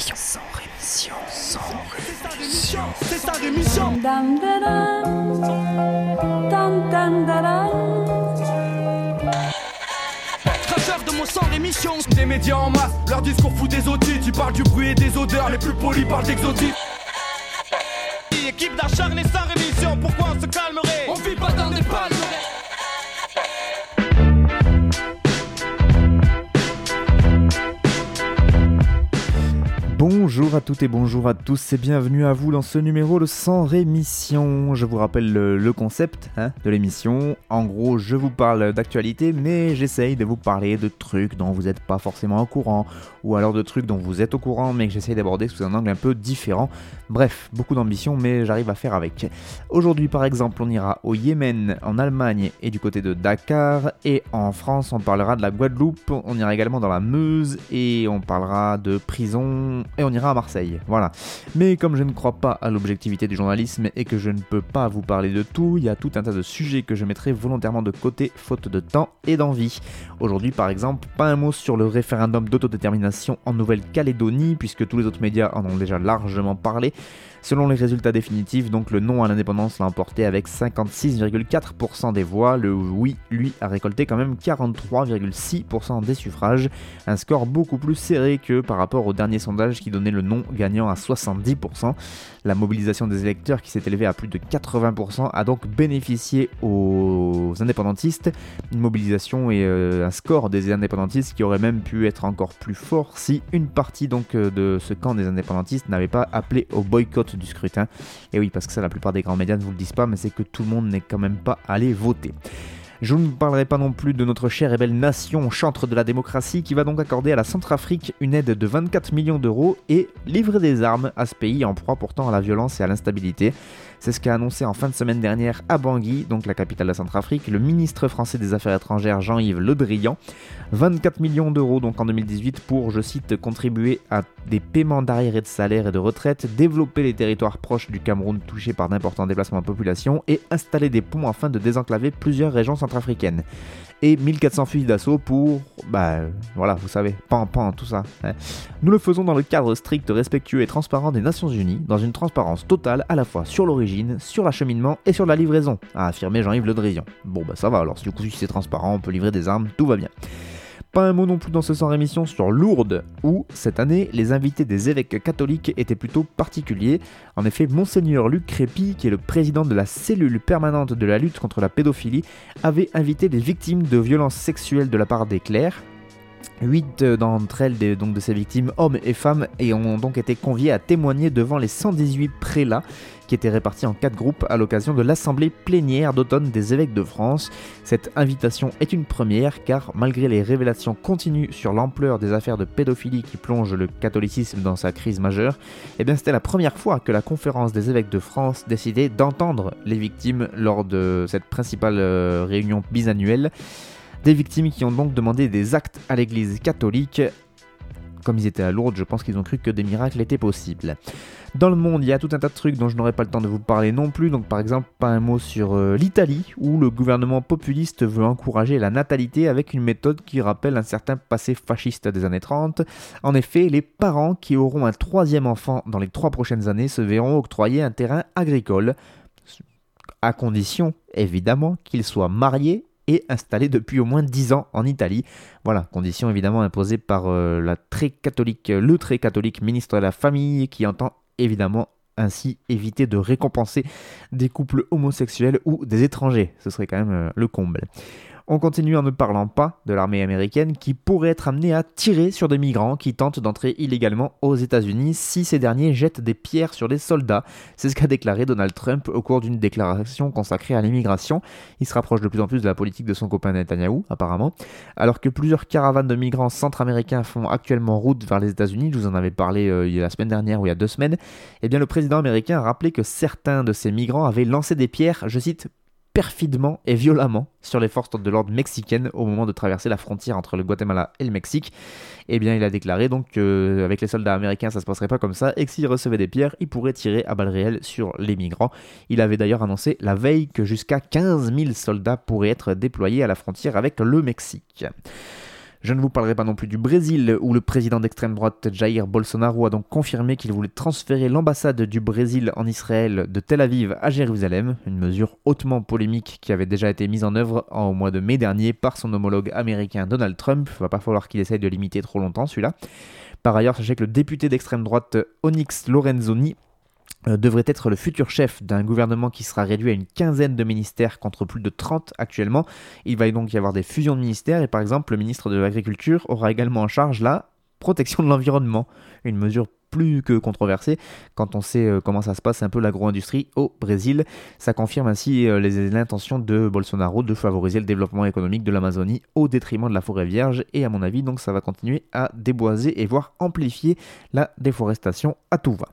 rémission. Sans rémission. Sans rémission. C'est sa rémission. Cracheur de mon sang rémission. Des médias en masse, leur discours fout des audits. Tu parles du bruit et des odeurs, les plus polis parlent d'exotisme. Bonjour à toutes et bonjour à tous et bienvenue à vous dans ce numéro de Sans Rémission. Je vous rappelle le, concept hein, de l'émission. En gros, je vous parle d'actualité, mais j'essaye de vous parler de trucs dont vous n'êtes pas forcément au courant, ou alors de trucs dont vous êtes au courant, mais que j'essaye d'aborder sous un angle un peu différent. Bref, beaucoup d'ambition, mais j'arrive à faire avec. Aujourd'hui, par exemple, on ira au Yémen, en Allemagne et du côté de Dakar, et en France, on parlera de la Guadeloupe, on ira également dans la Meuse, et on parlera de prison et on ira à Marseille. Voilà. Mais comme je ne crois pas à l'objectivité du journalisme et que je ne peux pas vous parler de tout, il y a tout un tas de sujets que je mettrai volontairement de côté faute de temps et d'envie. Aujourd'hui par exemple, pas un mot sur le référendum d'autodétermination en Nouvelle-Calédonie puisque tous les autres médias en ont déjà largement parlé. Selon les résultats définitifs, donc le non à l'indépendance l'a emporté avec 56,4% des voix. Le oui, lui, a récolté quand même 43,6% des suffrages. Un score beaucoup plus serré que par rapport au dernier sondage qui donnait le non gagnant à 70%. La mobilisation des électeurs qui s'est élevée à plus de 80% a donc bénéficié aux indépendantistes. Une mobilisation et euh, un score des indépendantistes qui aurait même pu être encore plus fort si une partie donc euh, de ce camp des indépendantistes n'avait pas appelé au boycott du scrutin. Et oui, parce que ça, la plupart des grands médias ne vous le disent pas, mais c'est que tout le monde n'est quand même pas allé voter. Je ne parlerai pas non plus de notre chère et belle nation chantre de la démocratie qui va donc accorder à la Centrafrique une aide de 24 millions d'euros et livrer des armes à ce pays en proie pourtant à la violence et à l'instabilité. C'est ce qu'a annoncé en fin de semaine dernière à Bangui, donc la capitale de la Centrafrique, le ministre français des Affaires étrangères Jean-Yves Le Drian. 24 millions d'euros donc en 2018 pour, je cite, contribuer à des paiements d'arriérés de salaire et de retraite, développer les territoires proches du Cameroun touchés par d'importants déplacements de population et installer des ponts afin de désenclaver plusieurs régions centrafricaines et 1400 fusils d'assaut pour, bah voilà, vous savez, pan pan, tout ça. hein. Nous le faisons dans le cadre strict, respectueux et transparent des Nations Unies, dans une transparence totale à la fois sur l'origine, sur l'acheminement et sur la livraison, a affirmé Jean-Yves Le Drian. Bon bah ça va alors, du coup si c'est transparent, on peut livrer des armes, tout va bien. Pas un mot non plus dans ce sans rémission sur Lourdes, où, cette année, les invités des évêques catholiques étaient plutôt particuliers. En effet, Monseigneur Luc Crépy, qui est le président de la cellule permanente de la lutte contre la pédophilie, avait invité des victimes de violences sexuelles de la part des clercs. Huit d'entre elles, donc de ces victimes, hommes et femmes, et ont donc été conviés à témoigner devant les 118 prélats qui étaient répartis en quatre groupes à l'occasion de l'assemblée plénière d'automne des évêques de France. Cette invitation est une première car malgré les révélations continues sur l'ampleur des affaires de pédophilie qui plongent le catholicisme dans sa crise majeure, eh bien c'était la première fois que la conférence des évêques de France décidait d'entendre les victimes lors de cette principale euh, réunion bisannuelle. Des victimes qui ont donc demandé des actes à l'église catholique. Comme ils étaient à Lourdes, je pense qu'ils ont cru que des miracles étaient possibles. Dans le monde, il y a tout un tas de trucs dont je n'aurai pas le temps de vous parler non plus. Donc, par exemple, pas un mot sur euh, l'Italie, où le gouvernement populiste veut encourager la natalité avec une méthode qui rappelle un certain passé fasciste des années 30. En effet, les parents qui auront un troisième enfant dans les trois prochaines années se verront octroyer un terrain agricole, à condition, évidemment, qu'ils soient mariés installé depuis au moins 10 ans en Italie. Voilà, condition évidemment imposée par euh, la très catholique, le très catholique ministre de la Famille qui entend évidemment ainsi éviter de récompenser des couples homosexuels ou des étrangers. Ce serait quand même euh, le comble. On continue en ne parlant pas de l'armée américaine qui pourrait être amenée à tirer sur des migrants qui tentent d'entrer illégalement aux États-Unis si ces derniers jettent des pierres sur des soldats. C'est ce qu'a déclaré Donald Trump au cours d'une déclaration consacrée à l'immigration. Il se rapproche de plus en plus de la politique de son copain Netanyahou, apparemment. Alors que plusieurs caravanes de migrants centra-américains font actuellement route vers les États-Unis, je vous en avais parlé euh, la semaine dernière ou il y a deux semaines, eh bien le président américain a rappelé que certains de ces migrants avaient lancé des pierres, je cite, perfidement et violemment sur les forces de l'ordre mexicaines au moment de traverser la frontière entre le Guatemala et le Mexique. Eh bien, il a déclaré donc qu'avec les soldats américains, ça se passerait pas comme ça et que s'ils recevaient des pierres, ils pourraient tirer à balles réelles sur les migrants. Il avait d'ailleurs annoncé la veille que jusqu'à 15 000 soldats pourraient être déployés à la frontière avec le Mexique. Je ne vous parlerai pas non plus du Brésil, où le président d'extrême droite Jair Bolsonaro a donc confirmé qu'il voulait transférer l'ambassade du Brésil en Israël de Tel Aviv à Jérusalem, une mesure hautement polémique qui avait déjà été mise en œuvre au mois de mai dernier par son homologue américain Donald Trump. Va pas falloir qu'il essaye de limiter trop longtemps celui-là. Par ailleurs, sachez que le député d'extrême droite Onyx Lorenzoni devrait être le futur chef d'un gouvernement qui sera réduit à une quinzaine de ministères contre plus de 30 actuellement. Il va donc y avoir des fusions de ministères et par exemple le ministre de l'Agriculture aura également en charge la protection de l'environnement, une mesure plus que controversée quand on sait euh, comment ça se passe un peu l'agro-industrie au Brésil. Ça confirme ainsi euh, l'intention de Bolsonaro de favoriser le développement économique de l'Amazonie au détriment de la forêt vierge et à mon avis donc ça va continuer à déboiser et voire amplifier la déforestation à tout va.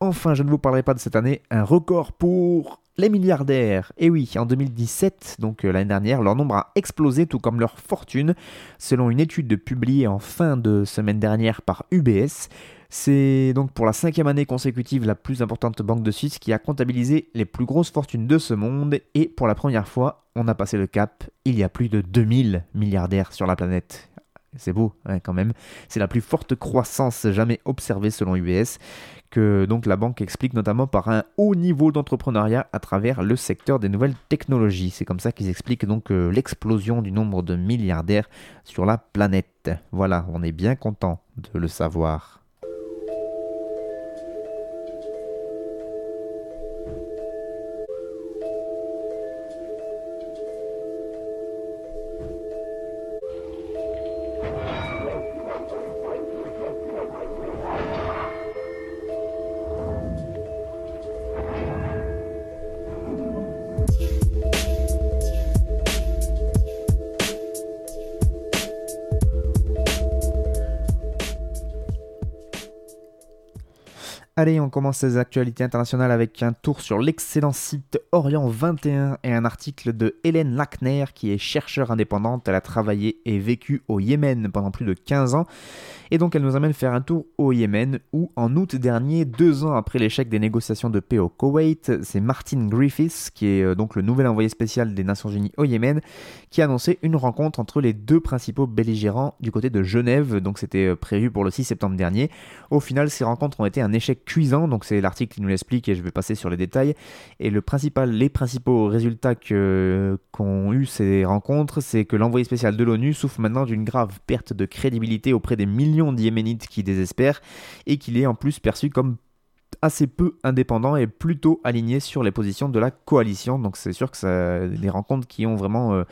Enfin, je ne vous parlerai pas de cette année, un record pour les milliardaires. Et oui, en 2017, donc euh, l'année dernière, leur nombre a explosé tout comme leur fortune. Selon une étude publiée en fin de semaine dernière par UBS, c'est donc pour la cinquième année consécutive la plus importante banque de Suisse qui a comptabilisé les plus grosses fortunes de ce monde et pour la première fois, on a passé le cap. Il y a plus de 2000 milliardaires sur la planète. C'est beau quand même. C'est la plus forte croissance jamais observée selon UBS que donc la banque explique notamment par un haut niveau d'entrepreneuriat à travers le secteur des nouvelles technologies. C'est comme ça qu'ils expliquent donc euh, l'explosion du nombre de milliardaires sur la planète. Voilà, on est bien content de le savoir. Allez, on commence ces actualités internationales avec un tour sur l'excellent site Orient 21 et un article de Hélène Lackner qui est chercheure indépendante. Elle a travaillé et vécu au Yémen pendant plus de 15 ans et donc elle nous amène faire un tour au Yémen où en août dernier, deux ans après l'échec des négociations de paix au Koweït, c'est Martin Griffiths qui est euh, donc le nouvel envoyé spécial des Nations Unies au Yémen qui a annoncé une rencontre entre les deux principaux belligérants du côté de Genève. Donc c'était euh, prévu pour le 6 septembre dernier. Au final, ces rencontres ont été un échec cuisant, donc c'est l'article qui nous l'explique et je vais passer sur les détails. Et le principal, les principaux résultats qu'ont eu ces rencontres, c'est que l'envoyé spécial de l'ONU souffre maintenant d'une grave perte de crédibilité auprès des millions d'Yéménites qui désespèrent et qu'il est en plus perçu comme assez peu indépendant et plutôt aligné sur les positions de la coalition. Donc c'est sûr que ça, des rencontres qui ont vraiment euh,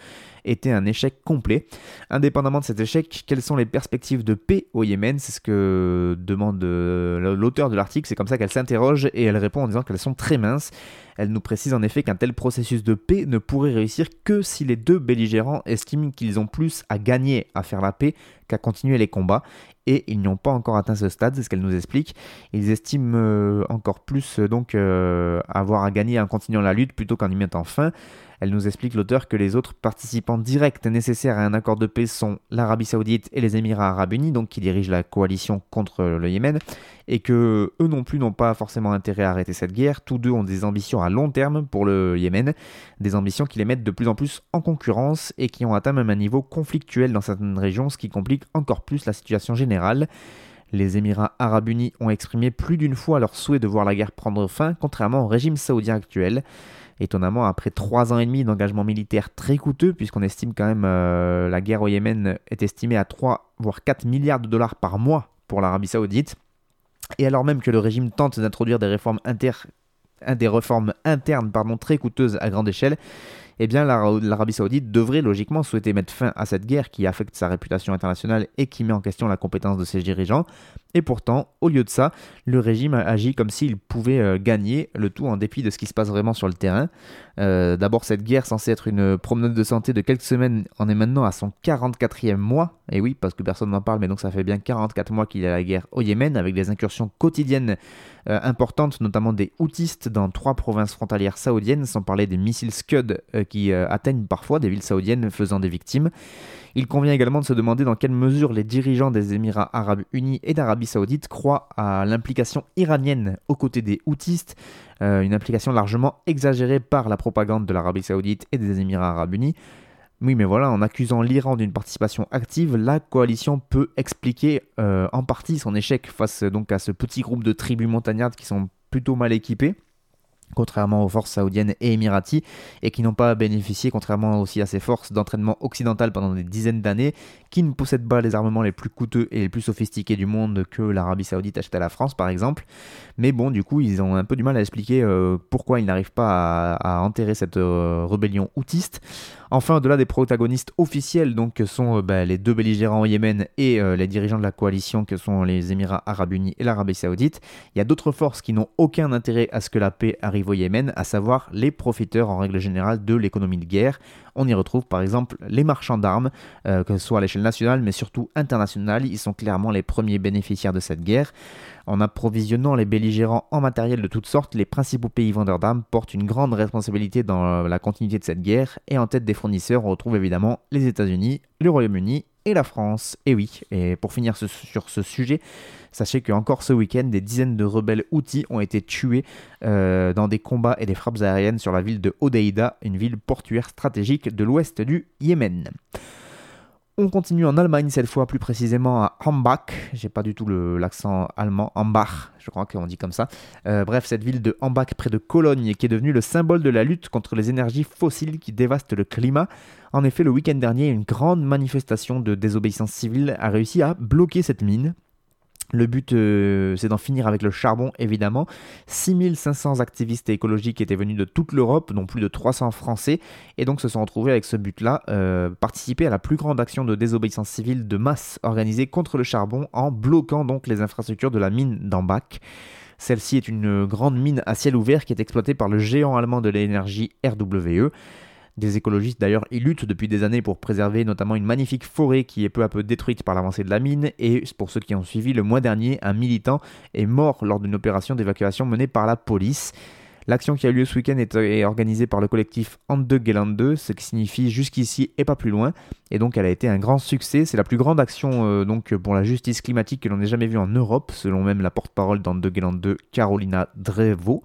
été un échec complet. Indépendamment de cet échec, quelles sont les perspectives de paix au Yémen? C'est ce que demande euh, l'auteur de l'article. C'est comme ça qu'elle s'interroge et elle répond en disant qu'elles sont très minces. Elle nous précise en effet qu'un tel processus de paix ne pourrait réussir que si les deux belligérants estiment qu'ils ont plus à gagner à faire la paix qu'à continuer les combats et ils n'ont pas encore atteint ce stade, c'est ce qu'elle nous explique. Ils estiment euh, encore plus euh, donc avoir à gagner en continuant la lutte plutôt qu'en y mettant fin. Elle nous explique l'auteur que les autres participants directs nécessaires à un accord de paix sont l'Arabie Saoudite et les Émirats Arabes Unis, donc qui dirigent la coalition contre le Yémen, et que eux non plus n'ont pas forcément intérêt à arrêter cette guerre. Tous deux ont des ambitions à long terme pour le Yémen, des ambitions qui les mettent de plus en plus en concurrence et qui ont atteint même un niveau conflictuel dans certaines régions, ce qui complique encore plus la situation générale. Les Émirats arabes unis ont exprimé plus d'une fois leur souhait de voir la guerre prendre fin, contrairement au régime saoudien actuel. Étonnamment, après trois ans et demi d'engagement militaire très coûteux, puisqu'on estime quand même euh, la guerre au Yémen est estimée à 3 voire 4 milliards de dollars par mois pour l'Arabie Saoudite, et alors même que le régime tente d'introduire des réformes, internes pardon, très coûteuses à grande échelle, eh l'Arabie Saoudite devrait logiquement souhaiter mettre fin à cette guerre qui affecte sa réputation internationale et qui met en question la compétence de ses dirigeants. Et pourtant, au lieu de ça, le régime agit comme s'il pouvait euh, gagner le tout en dépit de ce qui se passe vraiment sur le terrain. Euh, d'abord, cette guerre censée être une promenade de santé de quelques semaines en est maintenant à son 44e mois. Et oui, parce que personne n'en parle, mais donc ça fait bien 44 mois qu'il y a la guerre au Yémen, avec des incursions quotidiennes euh, importantes, notamment des houtistes dans trois provinces frontalières saoudiennes, sans parler des missiles Scud qui atteignent parfois des villes saoudiennes faisant des victimes. Il convient également de se demander dans quelle mesure les dirigeants des Émirats arabes unis et d'Arabie saoudite croient à l'implication iranienne aux côtés des houtistes, euh, une implication largement exagérée par la propagande de l'Arabie saoudite et des Émirats arabes unis. Oui, mais voilà, en accusant l'Iran d'une participation active, la coalition peut expliquer euh, en partie son échec face donc à ce petit groupe de tribus montagnardes qui sont plutôt mal équipées contrairement aux forces saoudiennes et émiraties, et qui n'ont pas bénéficié, contrairement aussi à ces forces, d'entraînement occidental pendant des dizaines d'années, qui ne possèdent pas les armements les plus coûteux et les plus sophistiqués du monde que l'Arabie saoudite achète à la France, par exemple. Mais bon, du coup, ils ont un peu du mal à expliquer euh, pourquoi ils n'arrivent pas à, enterrer cette euh, rébellion outiste. Enfin, au-delà des protagonistes officiels, donc, que sont euh, bah, les deux belligérants au Yémen et euh, les dirigeants de la coalition, que sont les Émirats arabes unis et l'Arabie saoudite, il y a d'autres forces qui n'ont aucun intérêt à ce que la paix arrive au Yémen, à savoir les profiteurs en règle générale de l'économie de guerre. On y retrouve par exemple les marchands d'armes, euh, que ce soit à l'échelle nationale, mais surtout internationale. Ils sont clairement les premiers bénéficiaires de cette guerre. En approvisionnant les belligérants en matériel de toutes sortes, les principaux pays vendeurs d'armes portent une grande responsabilité dans la continuité de cette guerre, et en tête des fournisseurs, on retrouve évidemment les États-Unis, le Royaume-Uni et la France. Et oui, et pour finir sur ce sujet, sachez qu'encore ce week-end, des dizaines de rebelles outils ont été tués euh, dans des combats et des frappes aériennes sur la ville de Hodeida, une ville portuaire stratégique de l'ouest du Yémen. On continue en Allemagne, cette fois plus précisément à Hambach. J'ai pas du tout l'accent allemand. Hambach, je crois qu'on dit comme ça. Euh, bref, cette ville de Hambach près de Cologne qui est devenue le symbole de la lutte contre les énergies fossiles qui dévastent le climat. En effet, le week-end dernier, une grande manifestation de désobéissance civile a réussi à bloquer cette mine. Le but, euh, c'est d'en finir avec le charbon, évidemment. 6500 activistes écologiques étaient venus de toute l'Europe, dont plus de 300 Français, et donc se sont retrouvés avec ce but-là, euh, participer à la plus grande action de désobéissance civile de masse organisée contre le charbon en bloquant donc les infrastructures de la mine d'Ambach. Celle-ci est une grande mine à ciel ouvert qui est exploitée par le géant allemand de l'énergie RWE. Des écologistes d'ailleurs y luttent depuis des années pour préserver notamment une magnifique forêt qui est peu à peu détruite par l'avancée de la mine et pour ceux qui ont suivi le mois dernier, un militant est mort lors d'une opération d'évacuation menée par la police. L'action qui a eu lieu ce week-end est, organisée par le collectif Ande Gelande, ce qui signifie jusqu'ici et pas plus loin. Et donc elle a été un grand succès. C'est la plus grande action euh, pour la justice climatique que l'on ait jamais vue en Europe, selon même la porte-parole d'Ande Gelande, Carolina Drevo.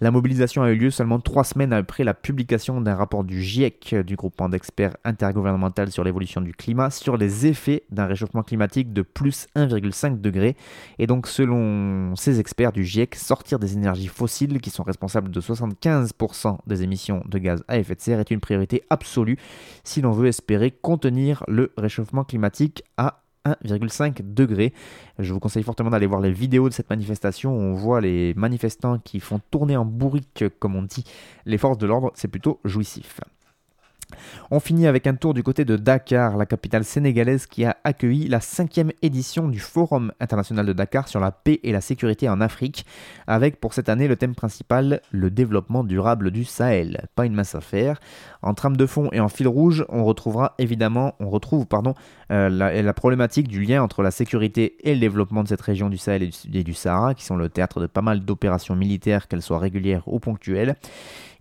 La mobilisation a eu lieu seulement trois semaines après la publication d'un rapport du GIEC, du groupement d'experts intergouvernemental sur l'évolution du climat, sur les effets d'un réchauffement climatique de plus 1,5 degré. Et donc, selon ces experts du GIEC, sortir des énergies fossiles qui sont responsables de 75% des émissions de gaz à effet de serre est une priorité absolue si l'on veut espérer contenir le réchauffement climatique à 1,5 degré. Je vous conseille fortement d'aller voir les vidéos de cette manifestation où on voit les manifestants qui font tourner en bourrique, comme on dit, les forces de l'ordre. C'est plutôt jouissif. On finit avec un tour du côté de Dakar, la capitale sénégalaise qui a accueilli la cinquième édition du Forum international de Dakar sur la paix et la sécurité en Afrique, avec pour cette année le thème principal le développement durable du Sahel. Pas une mince affaire. En trame de fond et en fil rouge, on retrouvera évidemment, on retrouve pardon, euh, la, problématique du lien entre la sécurité et le développement de cette région du Sahel et du, et du Sahara, qui sont le théâtre de pas mal d'opérations militaires, qu'elles soient régulières ou ponctuelles.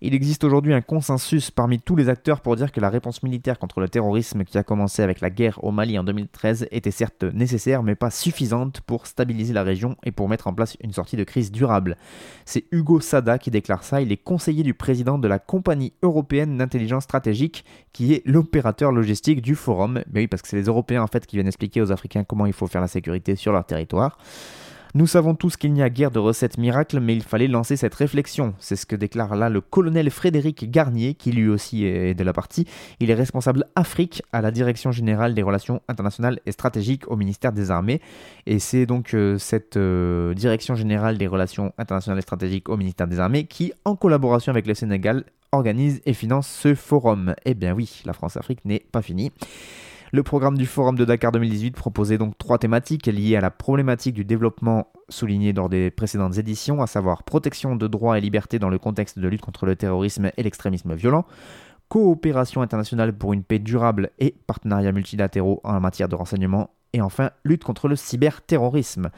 Il existe aujourd'hui un consensus parmi tous les acteurs pour que la réponse militaire contre le terrorisme qui a commencé avec la guerre au Mali en 2013 était certes nécessaire mais pas suffisante pour stabiliser la région et pour mettre en place une sortie de crise durable. C'est Hugo Sada qui déclare ça, il est conseiller du président de la Compagnie européenne d'intelligence stratégique qui est l'opérateur logistique du forum. Mais oui parce que c'est les Européens en fait qui viennent expliquer aux Africains comment il faut faire la sécurité sur leur territoire. Nous savons tous qu'il n'y a guère de recettes miracles, mais il fallait lancer cette réflexion. C'est ce que déclare là le colonel Frédéric Garnier, qui lui aussi est de la partie. Il est responsable Afrique à la Direction générale des relations internationales et stratégiques au ministère des Armées. Et c'est donc euh, cette euh, Direction générale des relations internationales et stratégiques au ministère des Armées qui, en collaboration avec le Sénégal, organise et finance ce forum. Eh bien oui, la France-Afrique n'est pas finie. Le programme du Forum de Dakar 2018 proposait donc trois thématiques liées à la problématique du développement souligné dans des précédentes éditions, à savoir protection de droits et libertés dans le contexte de lutte contre le terrorisme et l'extrémisme violent, coopération internationale pour une paix durable et partenariats multilatéraux en matière de renseignement et enfin, lutte contre le cyberterrorisme.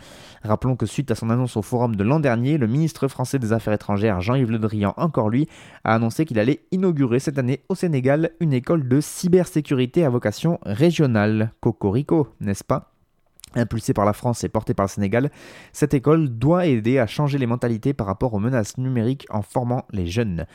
Rappelons que suite à son annonce au forum de l'an dernier, le ministre français des Affaires étrangères, Jean-Yves Le Drian, encore lui, a annoncé qu'il allait inaugurer cette année au Sénégal une école de cybersécurité à vocation régionale. Cocorico, n'est-ce pas? Impulsée par la France et portée par le Sénégal, cette école doit aider à changer les mentalités par rapport aux menaces numériques en formant les jeunes.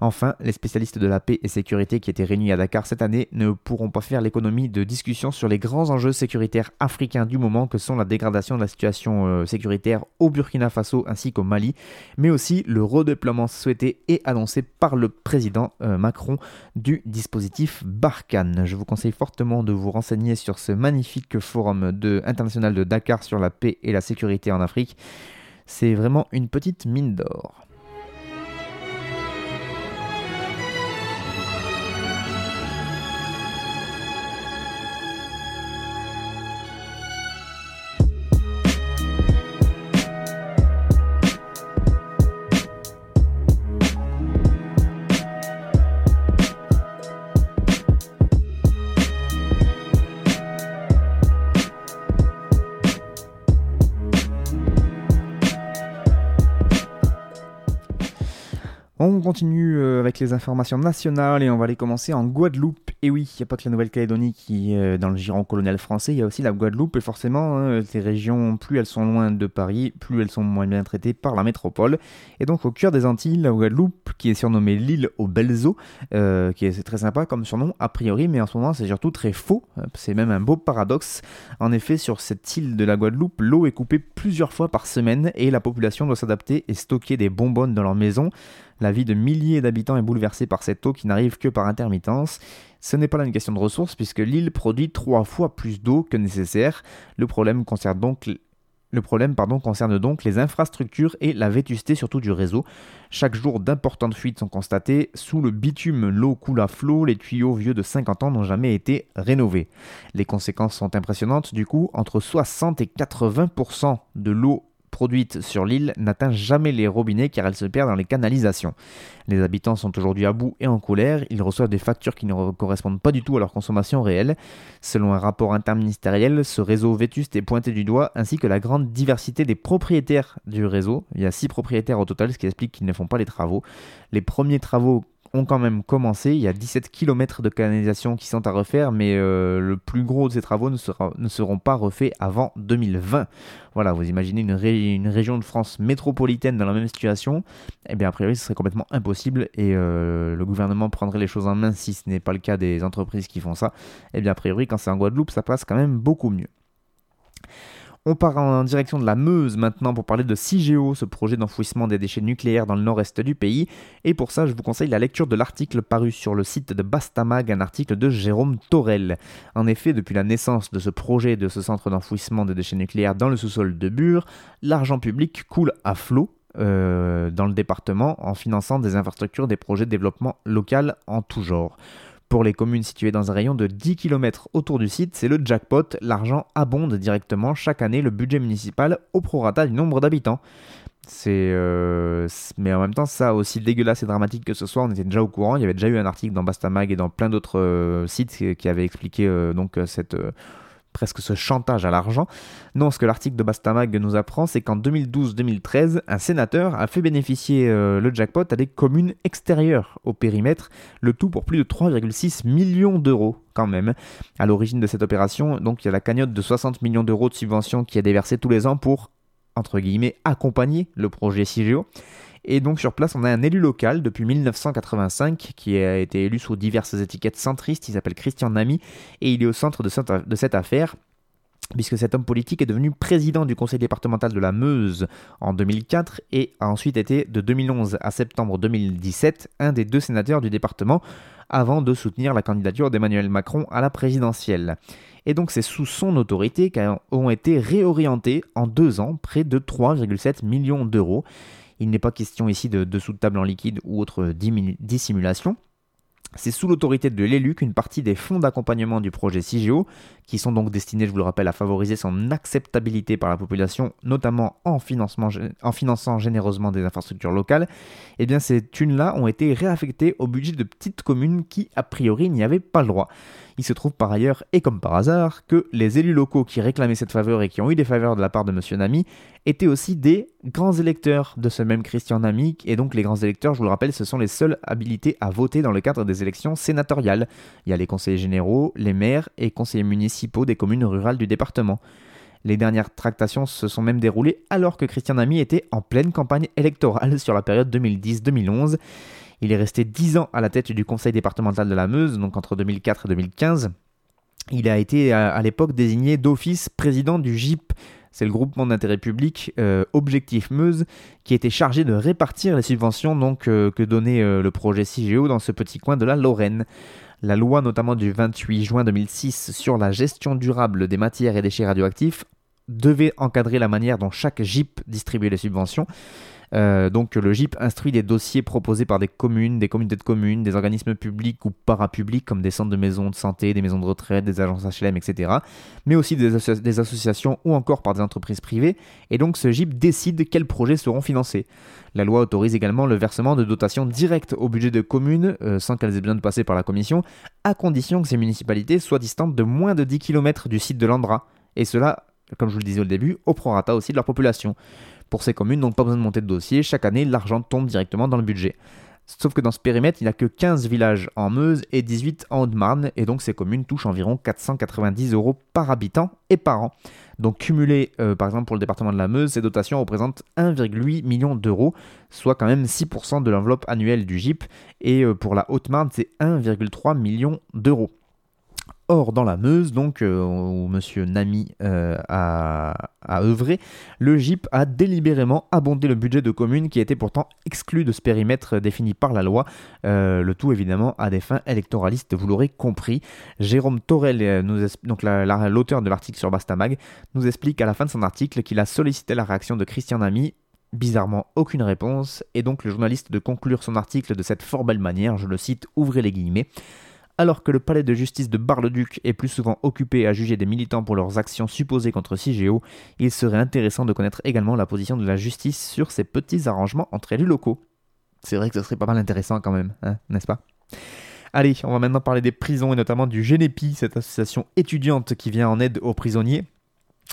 Enfin, les spécialistes de la paix et sécurité qui étaient réunis à Dakar cette année ne pourront pas faire l'économie de discussions sur les grands enjeux sécuritaires africains du moment que sont la dégradation de la situation euh, sécuritaire au Burkina Faso ainsi qu'au Mali, mais aussi le redéploiement souhaité et annoncé par le président euh, Macron du dispositif Barkhane. Je vous conseille fortement de vous renseigner sur ce magnifique forum de de Dakar sur la paix et la sécurité en Afrique. C'est vraiment une petite mine d'or. On continue euh, avec les informations nationales et on va les commencer en Guadeloupe. Et oui, il n'y a pas que la Nouvelle-Calédonie qui est euh, dans le giron colonial français, il y a aussi la Guadeloupe et forcément, hein, ces régions, plus elles sont loin de Paris, plus elles sont moins bien traitées par la métropole. Et donc au cœur des Antilles, la Guadeloupe, qui est surnommée l'île aux belles eaux, qui est très sympa comme surnom a priori, mais en ce moment c'est surtout très faux. C'est même un beau paradoxe. En effet, sur cette île de la Guadeloupe, l'eau est coupée plusieurs fois par semaine et la population doit s'adapter et stocker des bonbonnes dans leur maison. La vie de milliers d'habitants est bouleversée par cette eau qui n'arrive que par intermittence. Ce n'est pas là une question de ressources puisque l'île produit trois fois plus d'eau que nécessaire. Le problème concerne donc les infrastructures et la vétusté surtout du réseau. Chaque jour, d'importantes fuites sont constatées. Sous le bitume, l'eau coule à flot, les tuyaux vieux de 50 ans n'ont jamais été rénovés. Les conséquences sont impressionnantes, du coup, entre 60 et 80% de l'eau produite sur l'île n'atteint jamais les robinets car elle se perd dans les canalisations. Les habitants sont aujourd'hui à bout et en colère, ils reçoivent des factures qui ne correspondent pas du tout à leur consommation réelle. Selon un rapport interministériel, ce réseau vétuste est pointé du doigt ainsi que la grande diversité des propriétaires du réseau. Il y a 6 propriétaires au total, ce qui explique qu'ils ne font pas les travaux. Les premiers travaux ont quand même commencé. Il y a 17 km de canalisation qui sont à refaire, mais euh, le plus gros de ces travaux ne, seront pas refaits avant 2020. Voilà, vous imaginez une, une, région de France métropolitaine dans la même situation, eh bien a priori ce serait complètement impossible et euh, le gouvernement prendrait les choses en main si ce n'est pas le cas des entreprises qui font ça. Eh bien a priori quand c'est en Guadeloupe ça passe quand même beaucoup mieux. On part en direction de la Meuse maintenant pour parler de CIGEO, ce projet d'enfouissement des déchets nucléaires dans le nord-est du pays. Et pour ça, je vous conseille la lecture de l'article paru sur le site de Bastamag, un article de Jérôme Torel. En effet, depuis la naissance de ce projet de ce centre d'enfouissement des déchets nucléaires dans le sous-sol de Bure, l'argent public coule à flot euh, dans le département en finançant des infrastructures, des projets de développement local en tout genre. Pour les communes situées dans un rayon de 10 km autour du site, c'est le jackpot, l'argent abonde directement chaque année le budget municipal au prorata du nombre d'habitants. Euh, mais en même temps ça aussi dégueulasse et dramatique que ce soit, on était déjà au courant, il y avait déjà eu un article dans Bastamag et dans plein d'autres euh, sites qui avaient expliqué euh, donc cette presque ce chantage à l'argent. Non, ce que l'article de Bastamag nous apprend, c'est qu'en 2012-2013, un sénateur a fait bénéficier euh, le jackpot à des communes extérieures au périmètre, le tout pour plus de 3,6 millions d'euros quand même. À l'origine de cette opération, donc il y a la cagnotte de 60 millions d'euros de subventions qui est déversée tous les ans pour, entre guillemets, accompagner le projet CIGEO. Et donc sur place, on a un élu local depuis 1985 qui a été élu sous diverses étiquettes centristes. Il s'appelle Christian Namy et il est au centre de cette, affaire puisque cet homme politique est devenu président du conseil départemental de la Meuse en 2004 et a ensuite été de 2011 à septembre 2017 un des deux sénateurs du département avant de soutenir la candidature d'Emmanuel Macron à la présidentielle. Et donc c'est sous son autorité qu'ont été réorientés en deux ans près de 3,7 millions d'euros. Il n'est pas question ici de dessous de table en liquide ou autre dissimulation. C'est sous l'autorité de l'élu qu'une partie des fonds d'accompagnement du projet CIGEO, qui sont donc destinés, je vous le rappelle, à favoriser son acceptabilité par la population, notamment en, finançant généreusement des infrastructures locales, eh bien ces thunes-là ont été réaffectées au budget de petites communes qui, a priori, n'y avaient pas le droit. Il se trouve par ailleurs, et comme par hasard, que les élus locaux qui réclamaient cette faveur et qui ont eu des faveurs de la part de M. Nami étaient aussi des grands électeurs de ce même Christian Nami, et donc les grands électeurs, je vous le rappelle, ce sont les seuls habilités à voter dans le cadre des élections sénatoriales. Il y a les conseillers généraux, les maires et conseillers municipaux des communes rurales du département. Les dernières tractations se sont même déroulées alors que Christian Ami était en pleine campagne électorale sur la période 2010-2011. Il est resté 10 ans à la tête du conseil départemental de la Meuse, donc entre 2004 et 2015. Il a été à, l'époque désigné d'office président du GIP, c'est le groupement d'intérêt public euh, Objectif Meuse, qui était chargé de répartir les subventions donc, euh, que donnait euh, le projet CIGEO dans ce petit coin de la Lorraine. La loi notamment du 28 juin 2006 sur la gestion durable des matières et déchets radioactifs devait encadrer la manière dont chaque GIP distribuait les subventions. Euh, donc le GIP instruit des dossiers proposés par des communes, des communautés de communes, des organismes publics ou parapublics comme des centres de maisons de santé, des maisons de retraite, des agences HLM, etc. Mais aussi des, associations ou encore par des entreprises privées. Et donc ce GIP décide quels projets seront financés. La loi autorise également le versement de dotations directes au budget de communes euh, sans qu'elles aient besoin de passer par la commission, à condition que ces municipalités soient distantes de moins de 10 km du site de l'Andra. Et cela, comme je vous le disais au début, au prorata aussi de leur population. Pour ces communes, donc pas besoin de monter de dossier, chaque année l'argent tombe directement dans le budget. Sauf que dans ce périmètre, il n'y a que 15 villages en Meuse et 18 en Haute-Marne, et donc ces communes touchent environ 490 euros par habitant et par an. Donc cumulé, euh, par exemple pour le département de la Meuse, ces dotations représentent 1,8 million d'euros, soit quand même 6% de l'enveloppe annuelle du GIP, et euh, pour la Haute-Marne, c'est 1,3 million d'euros. Or, dans la Meuse, donc, euh, où M. Nami euh, a, œuvré, le GIP a délibérément abondé le budget de communes qui était pourtant exclu de ce périmètre défini par la loi, euh, le tout évidemment à des fins électoralistes, vous l'aurez compris. Jérôme Torel, l'auteur de l'article sur Bastamag, nous explique à la fin de son article qu'il a sollicité la réaction de Christian Nami Bizarrement, aucune réponse, et donc le journaliste de conclure son article de cette fort belle manière, je le cite, ouvrez les guillemets. Alors que le palais de justice de Bar-le-Duc est plus souvent occupé à juger des militants pour leurs actions supposées contre CIGEO, il serait intéressant de connaître également la position de la justice sur ces petits arrangements entre élus locaux. C'est vrai que ce serait pas mal intéressant quand même, hein, n'est-ce pas? Allez, on va maintenant parler des prisons et notamment du GENEPI, cette association étudiante qui vient en aide aux prisonniers.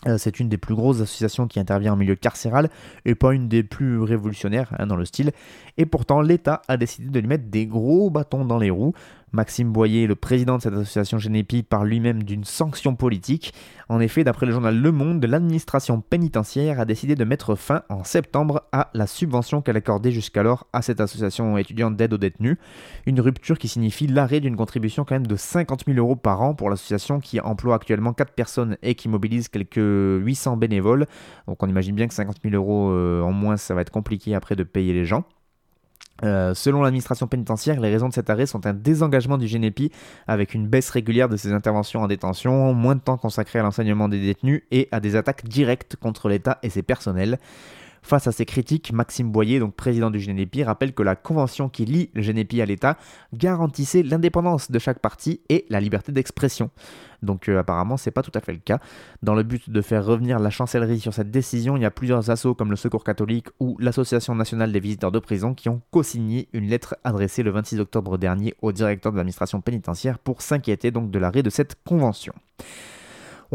Euh, c'est une des plus grosses associations qui intervient en milieu carcéral et pas une des plus révolutionnaires hein, dans le style. Et pourtant, l'État a décidé de lui mettre des gros bâtons dans les roues. Maxime Boyer, le président de cette association Génépi, parle lui-même d'une sanction politique. En effet, d'après le journal Le Monde, l'administration pénitentiaire a décidé de mettre fin en septembre à la subvention qu'elle accordait jusqu'alors à cette association étudiante d'aide aux détenus. Une rupture qui signifie l'arrêt d'une contribution quand même de 50 000 euros par an pour l'association qui emploie actuellement 4 personnes et qui mobilise quelques 800 bénévoles. Donc on imagine bien que 50 000 euros euh, en moins, ça va être compliqué après de payer les gens. Euh, selon l'administration pénitentiaire, les raisons de cet arrêt sont un désengagement du GNEPI avec une baisse régulière de ses interventions en détention, moins de temps consacré à l'enseignement des détenus et à des attaques directes contre l'État et ses personnels. Face à ces critiques, Maxime Boyer, donc président du GNEPI, rappelle que la convention qui lie le GNEPI à l'État garantissait l'indépendance de chaque parti et la liberté d'expression. Donc euh, apparemment, c'est pas tout à fait le cas. Dans le but de faire revenir la chancellerie sur cette décision, il y a plusieurs assauts comme le Secours catholique ou l'Association nationale des visiteurs de prison qui ont co-signé une lettre adressée le 26 octobre dernier au directeur de l'administration pénitentiaire pour s'inquiéter de l'arrêt de cette convention.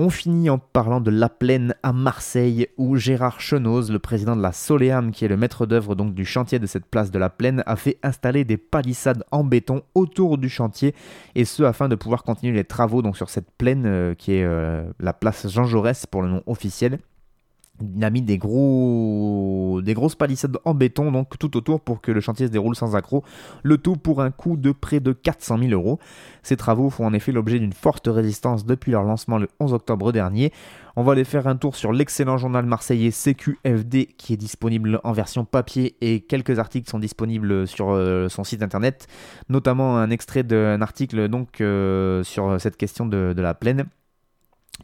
On finit en parlant de La Plaine à Marseille, où Gérard Chenoz, le président de la Soleam, qui est le maître d'œuvre du chantier de cette place de La Plaine, a fait installer des palissades en béton autour du chantier, et ce afin de pouvoir continuer les travaux donc sur cette plaine euh, qui est euh, la place Jean Jaurès pour le nom officiel. Il a mis des, gros, des grosses palissades en béton donc tout autour pour que le chantier se déroule sans accroc, le tout pour un coût de près de 400 000 euros. Ces travaux font en effet l'objet d'une forte résistance depuis leur lancement le 11 octobre dernier. On va aller faire un tour sur l'excellent journal marseillais CQFD qui est disponible en version papier et quelques articles sont disponibles sur euh, son site internet, notamment un extrait d'un article donc euh, sur cette question de la plaine.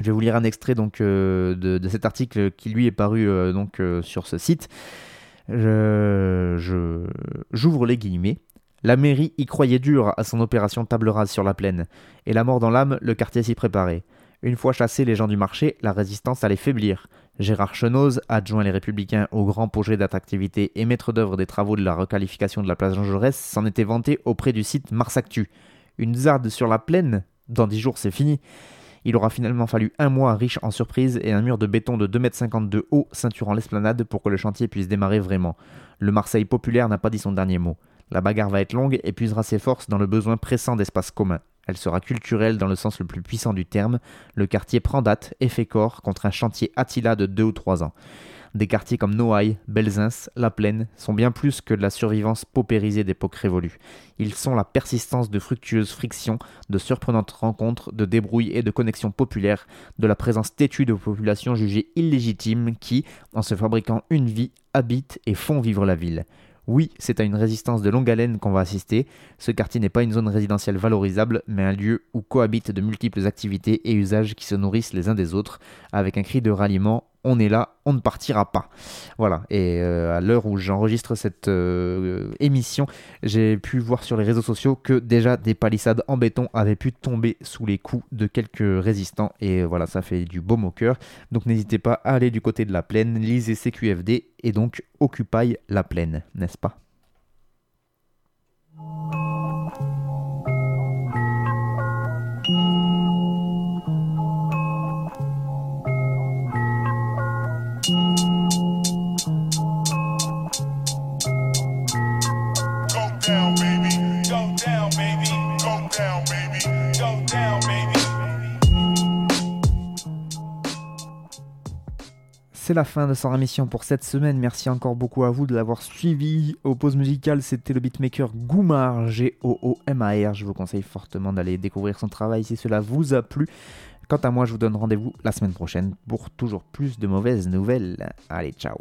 Je vais vous lire un extrait donc euh, de, cet article qui lui est paru euh, donc euh, sur ce site. Je, j'ouvre les guillemets. La mairie y croyait dur à son opération table rase sur la plaine, et la mort dans l'âme, le quartier s'y préparait. Une fois chassés les gens du marché, la résistance allait faiblir. Gérard Chenoz, adjoint les Républicains au grand projet d'attractivité et maître d'œuvre des travaux de la requalification de la place Jean Jaurès, s'en était vanté auprès du site Mars Actu. Une zarde sur la plaine? Dans dix jours, c'est fini. Il aura finalement fallu un mois riche en surprises et un mur de béton de 2,50 m de haut ceinturant l'esplanade pour que le chantier puisse démarrer vraiment. Le Marseille populaire n'a pas dit son dernier mot. La bagarre va être longue et puisera ses forces dans le besoin pressant d'espace commun. Elle sera culturelle dans le sens le plus puissant du terme. Le quartier prend date et fait corps contre un chantier Attila de 2 ou 3 ans. Des quartiers comme Noailles, Belzins, La Plaine sont bien plus que la survivance paupérisée d'époques révolues. Ils sont la persistance de fructueuses frictions, de surprenantes rencontres, de débrouilles et de connexions populaires, de la présence têtue de populations jugées illégitimes qui, en se fabriquant une vie, habitent et font vivre la ville. Oui, c'est à une résistance de longue haleine qu'on va assister. Ce quartier n'est pas une zone résidentielle valorisable, mais un lieu où cohabitent de multiples activités et usages qui se nourrissent les uns des autres, avec un cri de ralliement on est là, on ne partira pas. Voilà, et euh, à l'heure où j'enregistre cette euh, émission, j'ai pu voir sur les réseaux sociaux que déjà des palissades en béton avaient pu tomber sous les coups de quelques résistants, et voilà, ça fait du baume au cœur. Donc n'hésitez pas à aller du côté de la plaine, lisez CQFD, et donc Occupy la plaine, n'est-ce pas? C'est la fin de son émission pour cette semaine. Merci encore beaucoup à vous de l'avoir suivi. Au pause musicale, c'était le beatmaker Goumar, G-O-O-M-A-R. Je vous conseille fortement d'aller découvrir son travail si cela vous a plu. Quant à moi, je vous donne rendez-vous la semaine prochaine pour toujours plus de mauvaises nouvelles. Allez, ciao